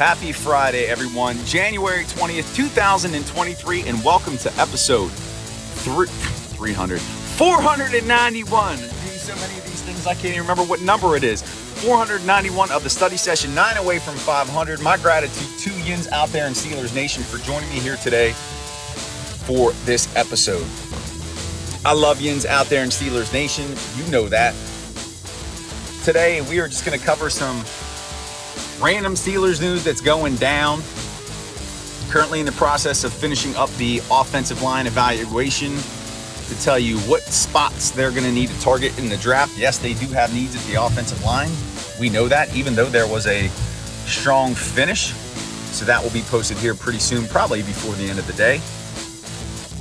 Happy Friday, everyone. January 20th, 2023, and welcome to episode three, 300, 491. Do so many of these things, I can't even remember what number it is. 491 of the study session, nine away from 500. My gratitude to Yins out there in Steelers Nation for joining me here today for this episode. I love Yins out there in Steelers Nation. You know that. Today, we are just going to cover some random Steelers news that's going down. Currently in the process of finishing up the offensive line evaluation to tell you what spots they're going to need to target in the draft. Yes, they do have needs at the offensive line. We know that, even though there was a strong finish. So that will be posted here pretty soon, probably before the end of the day.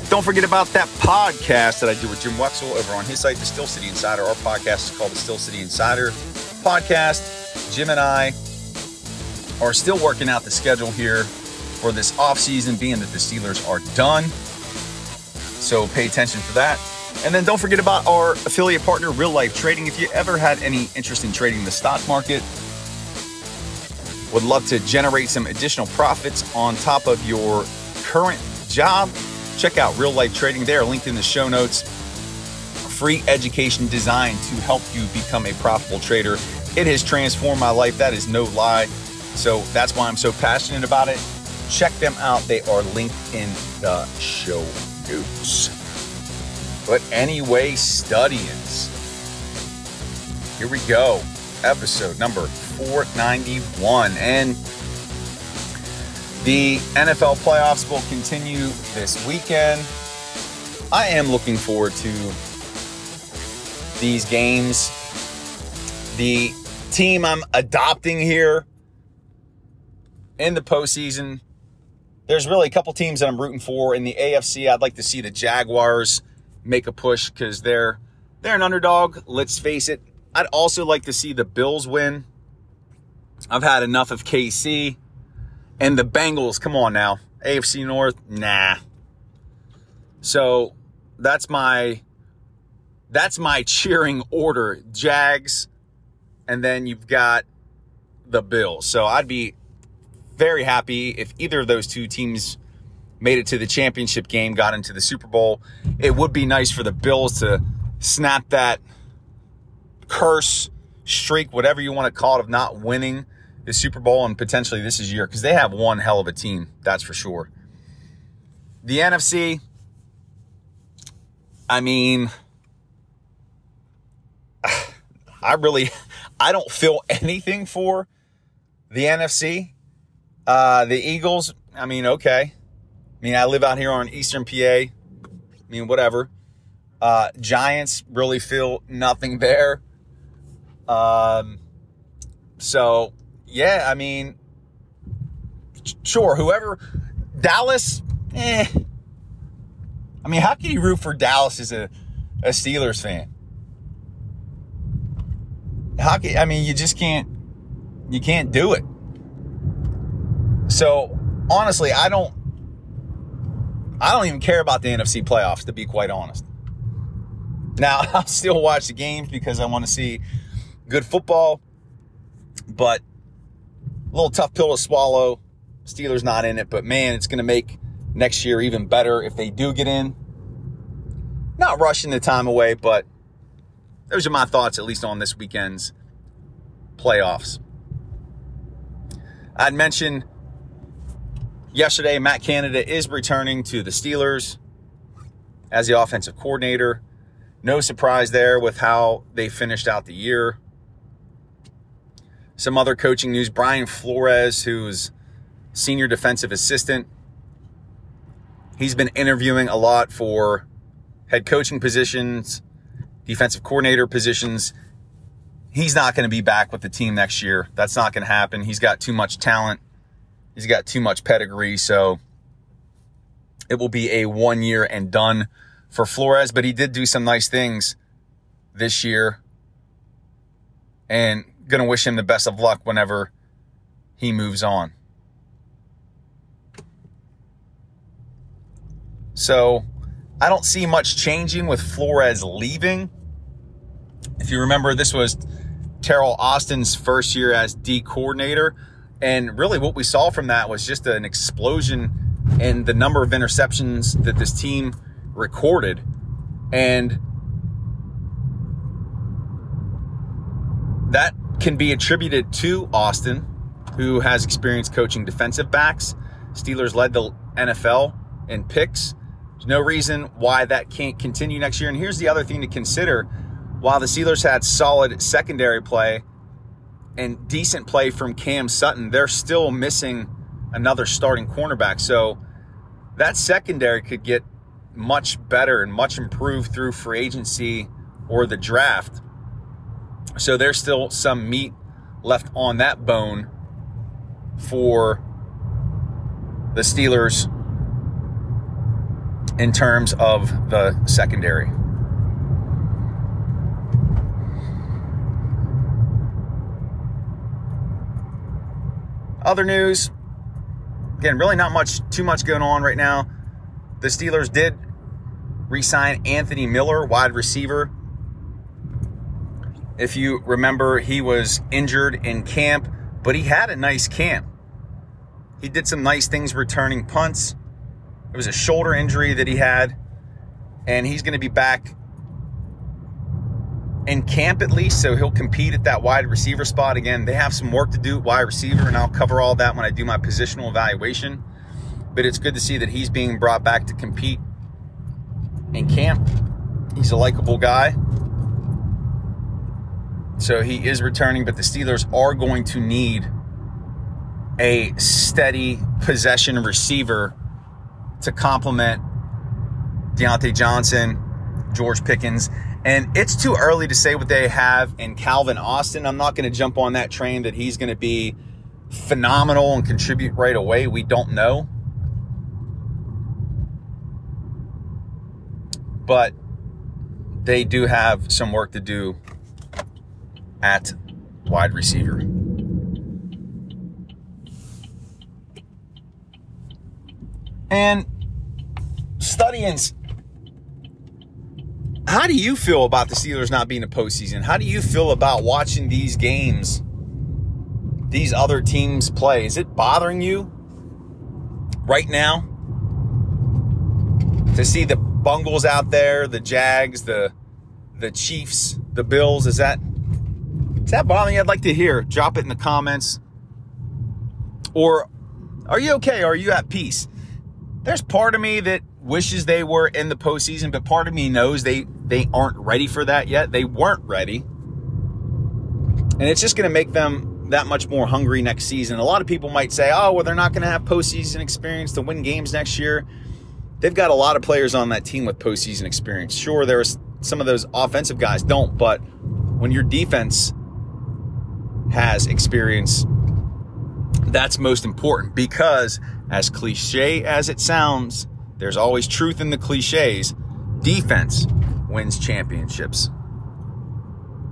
Don't forget about that podcast that I do with Jim Wexell over on his site, The Steel City Insider. Our podcast is called The Steel City Insider Podcast. Jim and I are still working out the schedule here for this offseason, being that the Steelers are done. So pay attention for that. And then don't forget about our affiliate partner, Real Life Trading. If you ever had any interest in trading the stock market, would love to generate some additional profits on top of your current job, check out Real Life Trading. They are linked in the show notes. Free education designed to help you become a profitable trader. It has transformed my life. That is no lie. So that's why I'm so passionate about it. Check them out. They are linked in the show notes. But anyway, studians. Here we go. Episode number 491. And the NFL playoffs will continue this weekend. I am looking forward to these games. The team I'm adopting here in the postseason, there's really a couple teams that I'm rooting for. In the AFC, I'd like to see the Jaguars make a push because they're they're an underdog. Let's face it. I'd also like to see the Bills win. I've had enough of KC and the Bengals. Come on now, AFC North, nah. So that's my that's my cheering order. Jags, and then you've got the Bills. So I'd be very happy if either of those two teams made it to the championship game, got into the Super Bowl. It would be nice for the Bills to snap that curse, streak, whatever you want to call it, of not winning the Super Bowl and potentially this is year because they have one hell of a team, that's for sure. The NFC, I mean, I really, I don't feel anything for the NFC. Uh, the Eagles, I mean, okay. I mean, I live out here on Eastern PA. I mean, whatever. Uh, Giants really feel nothing there. Um, so yeah, I mean, sure, whoever Dallas, eh. I mean, how can you root for Dallas as a, a Steelers fan? How can, I mean, you just can't, you can't do it. So honestly, I don't, I don't even care about the NFC playoffs, to be quite honest. Now, I'll still watch the games because I want to see good football, but a little tough pill to swallow. Steelers not in it, but man, it's going to make next year even better if they do get in. Not rushing the time away, but those are my thoughts, at least on this weekend's playoffs. I'd mentioned yesterday Matt Canada is returning to the Steelers as the offensive coordinator. No surprise there with how they finished out the year. Some other coaching news Brian Flores, who's senior defensive assistant, he's been interviewing a lot for head coaching positions, defensive coordinator positions. He's not going to be back with the team next year. That's not going to happen. He's got too much talent. He's got too much pedigree. So it will be a one year and done for Flores, but he did do some nice things this year. And to wish him the best of luck whenever he moves on. So I don't see much changing with Flores leaving. If you remember, this was Teryl Austin's first year as D coordinator. And really, what we saw from that was just an explosion in the number of interceptions that this team recorded. And that can be attributed to Austin, who has experience coaching defensive backs. Steelers led the NFL in picks. There's no reason why that can't continue next year. And here's the other thing to consider while the Steelers had solid secondary play and decent play from Cam Sutton, they're still missing another starting cornerback. So that secondary could get much better and much improved through free agency or the draft. So there's still some meat left on that bone for the Steelers in terms of the secondary. Other news, again, really not much, too much going on right now. The Steelers did re-sign Anthony Miller, wide receiver. If you remember, he was injured in camp, but he had a nice camp. He did some nice things returning punts. It was a shoulder injury that he had, and he's going to be back in camp at least, so he'll compete at that wide receiver spot. Again, they have some work to do at wide receiver, and I'll cover all that when I do my positional evaluation. But it's good to see that he's being brought back to compete in camp. He's a likable guy. So he is returning, but the Steelers are going to need a steady possession receiver to complement Diontae Johnson, George Pickens. And it's too early to say what they have in Calvin Austin. I'm not going to jump on that train that he's going to be phenomenal and contribute right away. We don't know. But they do have some work to do at wide receiver. And studying, how do you feel about the Steelers not being a postseason? How do you feel about watching these games, these other teams play? Is it bothering you right now to see the Bungles out there, the Jags, the the Chiefs, the Bills? Is that is that bothering you? I'd like to hear. Drop it in the comments. Or are you okay? Are you at peace? there's part of me that wishes they were in the postseason, but part of me knows they they aren't ready for that yet. They weren't ready, and it's just going to make them that much more hungry next season. A lot of people might say, "Oh, well, they're not going to have postseason experience to win games next year." They've got a lot of players on that team with postseason experience. Sure, there's some of those offensive guys don't, but when your defense has experience, that's most important because as cliche as it sounds, there's always truth in the cliches. Defense wins championships.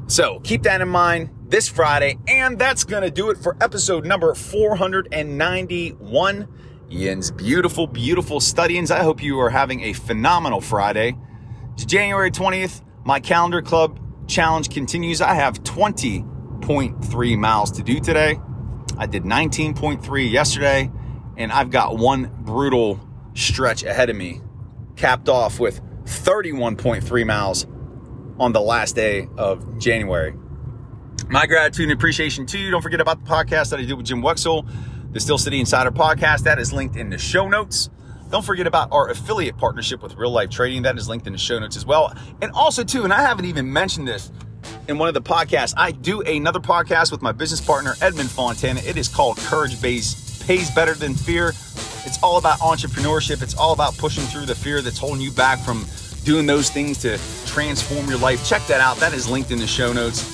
So keep that in mind this Friday. And that's going to do it for episode number 491. Ian's beautiful, beautiful studyings. I hope you are having a phenomenal Friday. It's January 20th. My calendar club challenge continues. I have 20.3 miles to do today. I did 19.3 yesterday and I've got one brutal stretch ahead of me, capped off with 31.3 miles on the last day of January. My gratitude and appreciation to you. Don't forget about the podcast that I did with Jim Wexell, the Steel City Insider podcast. That is linked in the show notes. Don't forget about our affiliate partnership with Real Life Trading. That is linked in the show notes as well. And also, too, and I haven't even mentioned this in one of the podcasts, I do another podcast with my business partner, Edmund Fontana. It is called Courage Based pays better than fear. It's all about entrepreneurship. It's all about pushing through the fear that's holding you back from doing those things to transform your life. Check that out. That is linked in the show notes.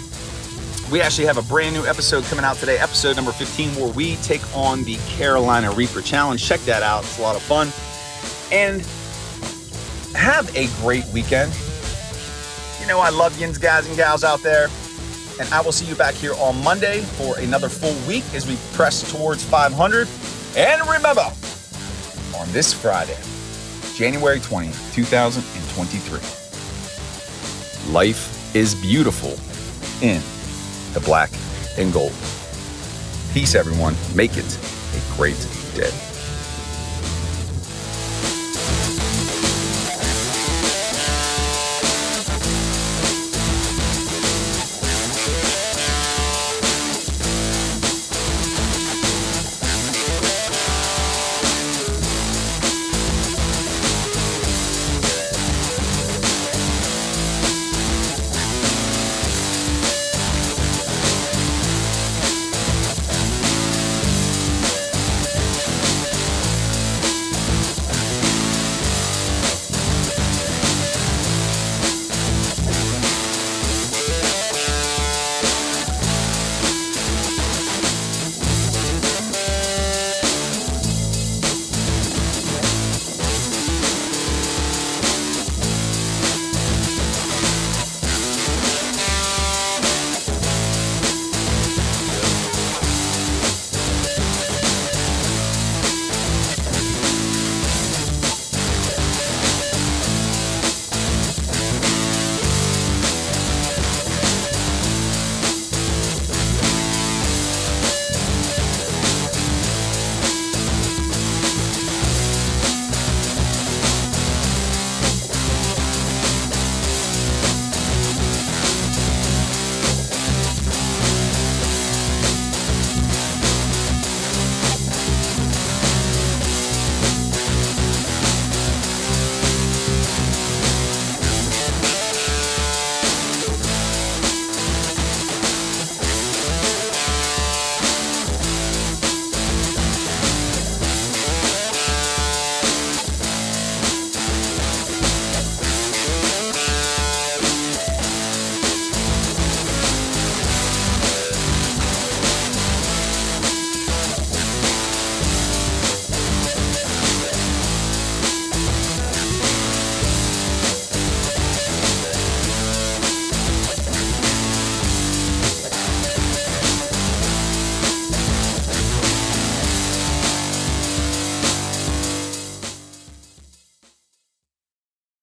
We actually have a brand new episode coming out today, episode number 15, where we take on the Carolina Reaper Challenge. Check that out. It's a lot of fun. And have a great weekend. You know, I love yins, guys, and gals out there. And I will see you back here on Monday for another full week as we press towards 500. And remember, on this Friday, January 20th, 2023. Life is beautiful in the black and gold. Peace, everyone. Make it a great day.